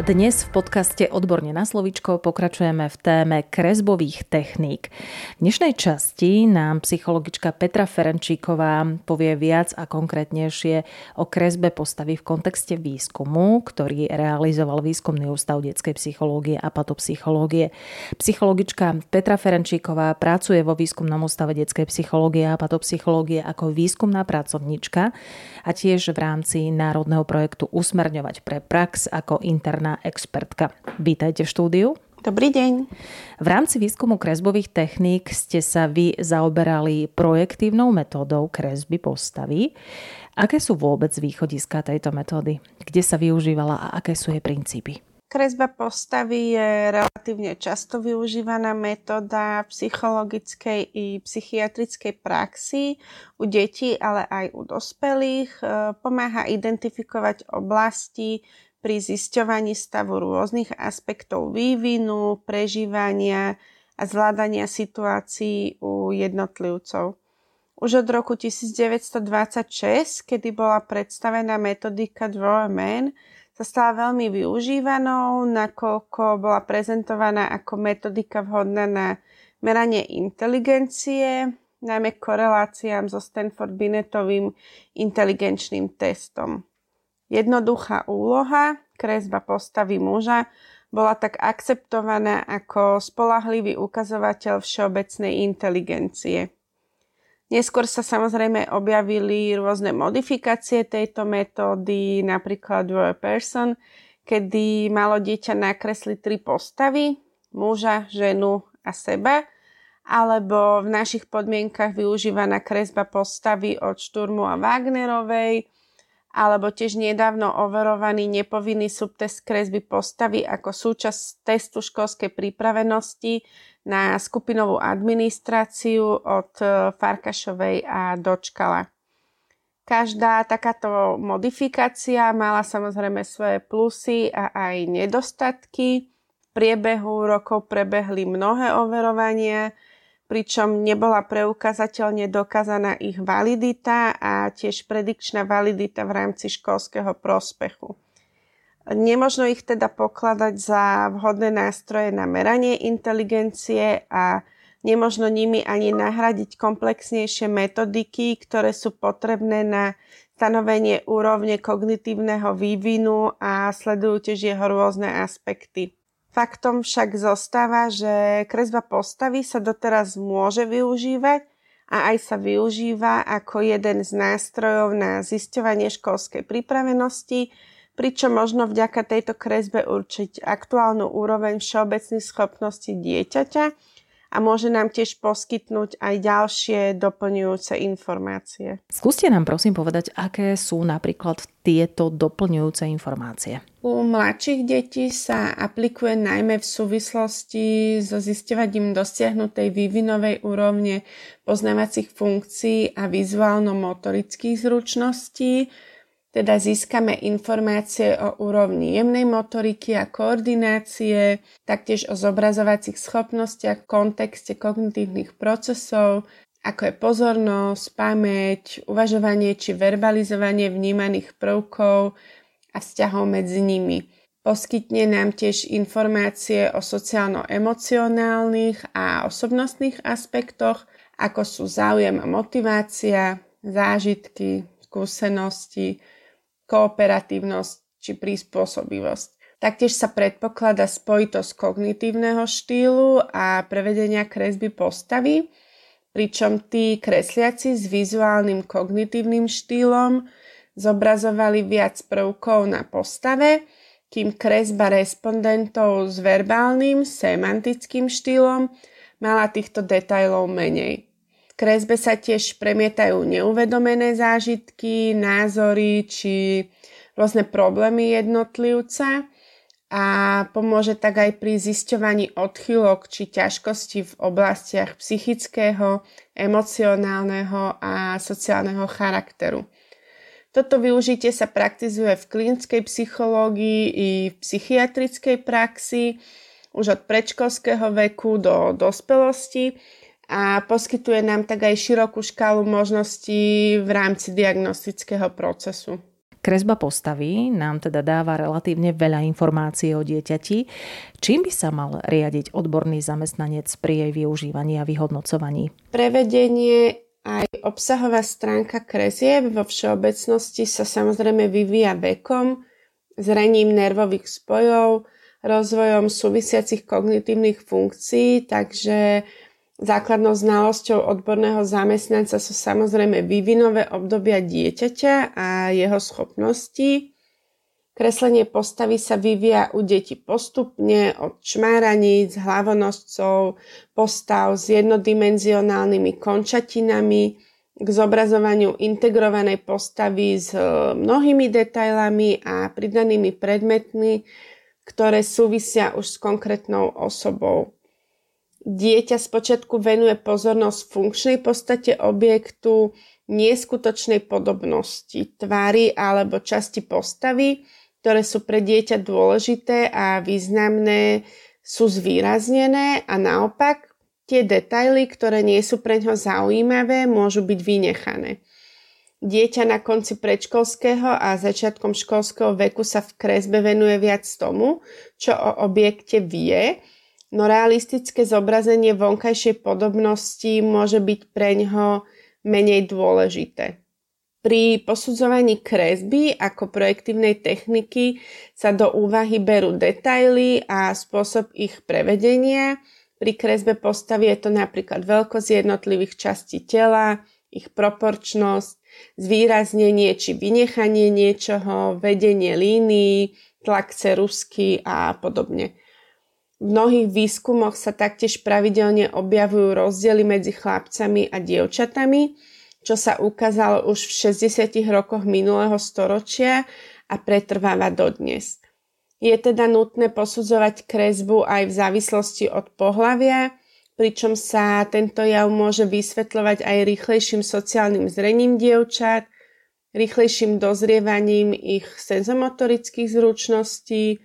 Dnes v podcaste Odborne na slovičko pokračujeme v téme kresbových techník. V dnešnej časti nám psychologička Petra Ferenčíková povie viac a konkrétnejšie o kresbe postavy v kontexte výskumu, ktorý realizoval Výskumný ústav detskej psychológie a patopsychológie. Psychologička Petra Ferenčíková pracuje vo Výskumnom ústave detskej psychológie a patopsychológie ako výskumná pracovníčka a tiež v rámci národného projektu Usmerňovať pre prax ako interná expertka. Vítajte v štúdiu. Dobrý deň. V rámci výskumu kresbových techník ste sa vy zaoberali projektívnou metódou kresby postavy. Aké sú vôbec východiska tejto metódy? Kde sa využívala a aké sú jej princípy? Kresba postavy je relatívne často využívaná metóda v psychologickej i psychiatrickej praxi u detí, ale aj u dospelých. Pomáha identifikovať oblasti, pri zisťovaní stavu rôznych aspektov vývinu, prežívania a zvládania situácií u jednotlivcov. Už od roku 1926, kedy bola predstavená metodika Draw a Man, sa stala veľmi využívanou, nakoľko bola prezentovaná ako metodika vhodná na meranie inteligencie, najmä koreláciám so Stanford Binettovým inteligenčným testom. Jednoduchá úloha, kresba postavy muža, bola tak akceptovaná ako spolahlivý ukazovateľ všeobecnej inteligencie. Neskôr sa samozrejme objavili rôzne modifikácie tejto metódy, napríklad Roy Person, kedy malo dieťa nakresliť tri postavy, muža, ženu a seba, alebo v našich podmienkach využívaná kresba postavy od Šturmu a Wagnerovej, alebo tiež nedávno overovaný nepovinný subtest kresby postavy ako súčasť testu školskej pripravenosti na skupinovú administráciu od e, Farkašovej a Dočkala. Každá takáto modifikácia mala samozrejme svoje plusy a aj nedostatky. V priebehu rokov prebehli mnohé overovania, pričom nebola preukazateľne dokázaná ich validita a tiež predikčná validita v rámci školského prospechu. Nemožno ich teda pokladať za vhodné nástroje na meranie inteligencie a nemožno nimi ani nahradiť komplexnejšie metodiky, ktoré sú potrebné na stanovenie úrovne kognitívneho vývinu a sledujú tiež jeho rôzne aspekty. Faktom však zostáva, že kresba postavy sa doteraz môže využívať a aj sa využíva ako jeden z nástrojov na zisťovanie školskej pripravenosti, pričom možno vďaka tejto kresbe určiť aktuálnu úroveň všeobecných schopností dieťaťa a môže nám tiež poskytnúť aj ďalšie doplňujúce informácie. Skúste nám prosím povedať, aké sú napríklad tieto doplňujúce informácie. U mladších detí sa aplikuje najmä v súvislosti so zisťovaním dosiahnutej vývinovej úrovne poznávacích funkcií a vizuálno-motorických zručností, teda získame informácie o úrovni jemnej motoriky a koordinácie, taktiež o zobrazovacích schopnostiach v kontexte kognitívnych procesov, ako je pozornosť, pamäť, uvažovanie či verbalizovanie vnímaných prvkov a vzťahov medzi nimi. Poskytne nám tiež informácie o sociálno-emocionálnych a osobnostných aspektoch, ako sú záujem a motivácia, zážitky, skúsenosti, kooperatívnosť či prispôsobivosť. Taktiež sa predpokladá spojitosť kognitívneho štýlu a prevedenia kresby postavy, pričom tí kresliaci s vizuálnym kognitívnym štýlom zobrazovali viac prvkov na postave, kým kresba respondentov s verbálnym, semantickým štýlom mala týchto detajlov menej kresbe sa tiež premietajú neuvedomené zážitky, názory či rôzne problémy jednotlivca a pomôže tak aj pri zisťovaní odchylok či ťažkosti v oblastiach psychického, emocionálneho a sociálneho charakteru. Toto využitie sa praktizuje v klinickej psychológii i v psychiatrickej praxi už od predškolského veku do dospelosti a poskytuje nám tak aj širokú škálu možností v rámci diagnostického procesu. Kresba postavy nám teda dáva relatívne veľa informácií o dieťati. Čím by sa mal riadiť odborný zamestnanec pri jej využívaní a vyhodnocovaní? Prevedenie aj obsahová stránka kresieb vo všeobecnosti sa samozrejme vyvíja vekom, zrením nervových spojov, rozvojom súvisiacich kognitívnych funkcií, takže Základnou znalosťou odborného zamestnanca sú samozrejme vývinové obdobia dieťaťa a jeho schopností. Kreslenie postavy sa vyvíja u detí postupne od čmáraníc, hlavonoscov, postav s jednodimenzionálnymi končatinami k zobrazovaniu integrovanej postavy s e, mnohými detailami a pridanými predmetmi, ktoré súvisia už s konkrétnou osobou. Dieťa spočiatku venuje pozornosť funkčnej podstate objektu, neskutočnej podobnosti tvári alebo časti postavy, ktoré sú pre dieťa dôležité a významné, sú zvýraznené a naopak tie detaily, ktoré nie sú pre ňo zaujímavé, môžu byť vynechané. Dieťa na konci predškolského a začiatkom školského veku sa v kresbe venuje viac tomu, čo o objekte vie, no realistické zobrazenie vonkajšej podobnosti môže byť pre ňoho menej dôležité. Pri posudzovaní kresby ako projektívnej techniky sa do úvahy berú detaily a spôsob ich prevedenia. Pri kresbe postavy je to napríklad veľkosť jednotlivých častí tela, ich proporčnosť, zvýraznenie či vynechanie niečoho, vedenie línií, tlak cerusky a podobne. V mnohých výskumoch sa taktiež pravidelne objavujú rozdiely medzi chlapcami a dievčatami, čo sa ukázalo už v 60. rokoch minulého storočia a pretrváva dodnes. Je teda nutné posudzovať kresbu aj v závislosti od pohlavia, pričom sa tento jav môže vysvetľovať aj rýchlejším sociálnym zrením dievčat, rýchlejším dozrievaním ich senzomotorických zručností,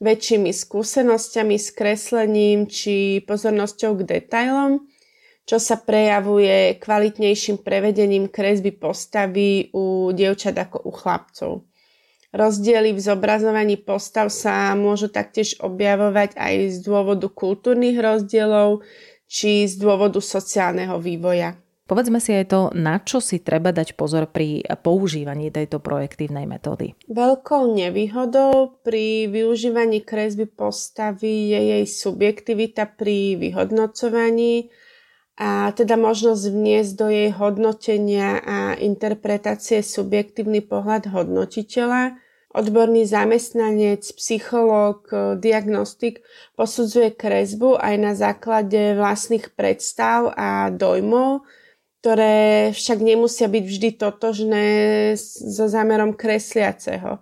väčšími skúsenosťami s kreslením či pozornosťou k detailom, čo sa prejavuje kvalitnejším prevedením kresby postavy u dievčat ako u chlapcov. Rozdiely v zobrazovaní postav sa môžu taktiež objavovať aj z dôvodu kultúrnych rozdielov či z dôvodu sociálneho vývoja. Povedzme si aj to, na čo si treba dať pozor pri používaní tejto projektívnej metódy. Veľkou nevýhodou pri využívaní kresby postavy je jej subjektivita pri vyhodnocovaní a teda možnosť vniesť do jej hodnotenia a interpretácie subjektívny pohľad hodnotiteľa. Odborný zamestnanec, psychológ, diagnostik posudzuje kresbu aj na základe vlastných predstav a dojmov, ktoré však nemusia byť vždy totožné so zámerom kresliaceho.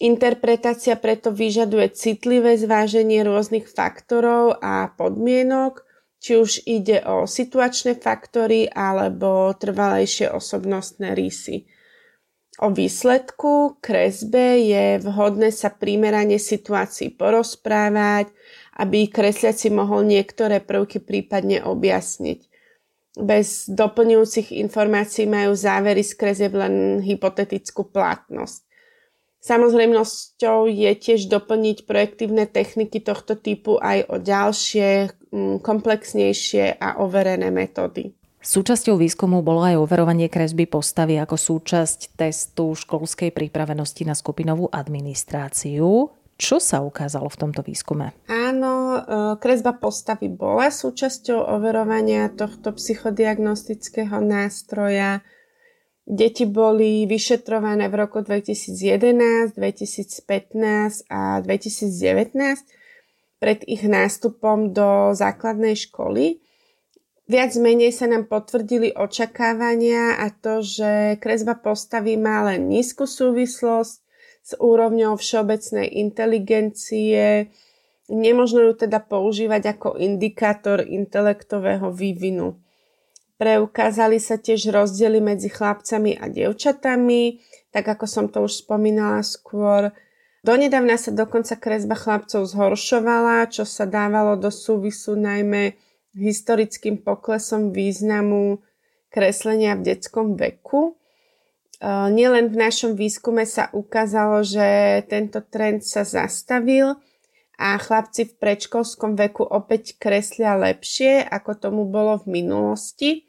Interpretácia preto vyžaduje citlivé zváženie rôznych faktorov a podmienok, či už ide o situačné faktory alebo trvalejšie osobnostné rysy. O výsledku kresbe je vhodné sa primerane situácii porozprávať, aby kresliaci mohol niektoré prvky prípadne objasniť bez doplňujúcich informácií majú závery z len hypotetickú platnosť. Samozrejmosťou je tiež doplniť projektívne techniky tohto typu aj o ďalšie, mm, komplexnejšie a overené metódy. Súčasťou výskumu bolo aj overovanie kresby postavy ako súčasť testu školskej pripravenosti na skupinovú administráciu. Čo sa ukázalo v tomto výskume? Áno, e, kresba postavy bola súčasťou overovania tohto psychodiagnostického nástroja. Deti boli vyšetrované v roku 2011, 2015 a 2019 pred ich nástupom do základnej školy. Viac menej sa nám potvrdili očakávania a to, že kresba postavy má len nízku súvislosť s úrovňou všeobecnej inteligencie. Nemožno ju teda používať ako indikátor intelektového vývinu. Preukázali sa tiež rozdiely medzi chlapcami a dievčatami, tak ako som to už spomínala skôr. Donedávna sa dokonca kresba chlapcov zhoršovala, čo sa dávalo do súvisu najmä historickým poklesom významu kreslenia v detskom veku. Nielen v našom výskume sa ukázalo, že tento trend sa zastavil a chlapci v predškolskom veku opäť kreslia lepšie, ako tomu bolo v minulosti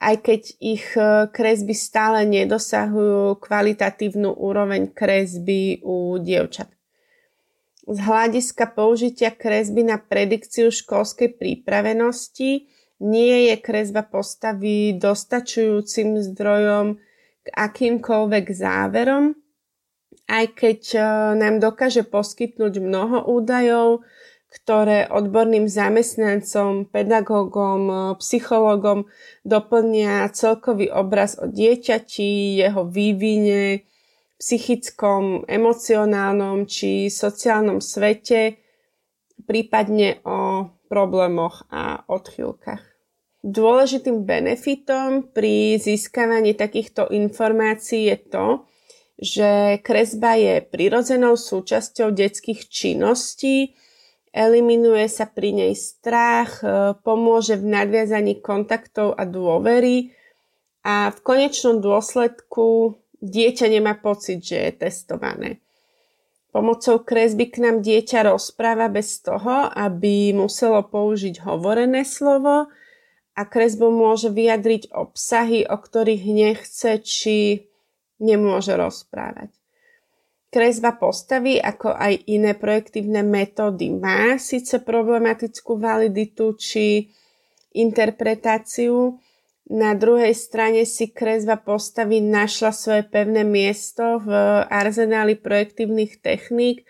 aj keď ich e, kresby stále nedosahujú kvalitatívnu úroveň kresby u dievčat. Z hľadiska použitia kresby na predikciu školskej prípravenosti nie je kresba postavy dostačujúcim zdrojom akýmkoľvek záverom, aj keď e, nám dokáže poskytnúť mnoho údajov, ktoré odborným zamestnancom, pedagógom, psychológom doplnia celkový obraz o dieťati, jeho vývine, psychickom, emocionálnom či sociálnom svete, prípadne o problémoch a odchýlkach. Dôležitým benefitom pri získavaní takýchto informácií je to, že kresba je prirodzenou súčasťou detských činností, eliminuje sa pri nej strach, e, pomôže v nadviazaní kontaktov a dôvery a v konečnom dôsledku dieťa nemá pocit, že je testované. Pomocou kresby k nám dieťa rozpráva bez toho, aby muselo použiť hovorené slovo a kresbou môže vyjadriť obsahy, o ktorých nechce či nemôže rozprávať. Kresba postavy, ako aj iné projektívne metódy, má síce problematickú validitu či interpretáciu, na druhej strane si kresba postavy našla svoje pevné miesto v arzenáli projektívnych techník,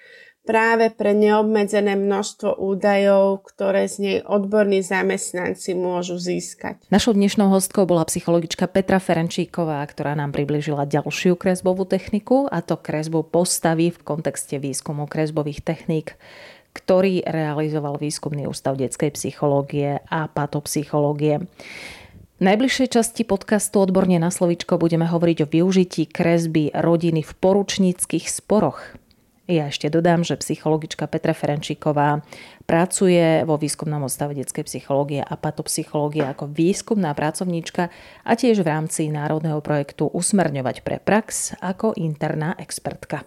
práve pre neobmedzené množstvo údajov, ktoré z nej odborní zamestnanci môžu získať. Našou dnešnou hostkou bola psychologička Petra Ferenčíková, ktorá nám približila ďalšiu kresbovú techniku, a to kresbu postavy v kontexte výskumu kresbových techník ktorý realizoval Výskumný ústav detskej psychológie a patopsychológie. V najbližšej časti podcastu Odborne na slovičko budeme hovoriť o využití kresby rodiny v poručníckých sporoch. Ja ešte dodám, že psychologička Petra Ferenčíková pracuje vo výskumnom odstave detskej psychológie a patopsychológie ako výskumná pracovníčka a tiež v rámci národného projektu Usmerňovať pre prax ako interná expertka.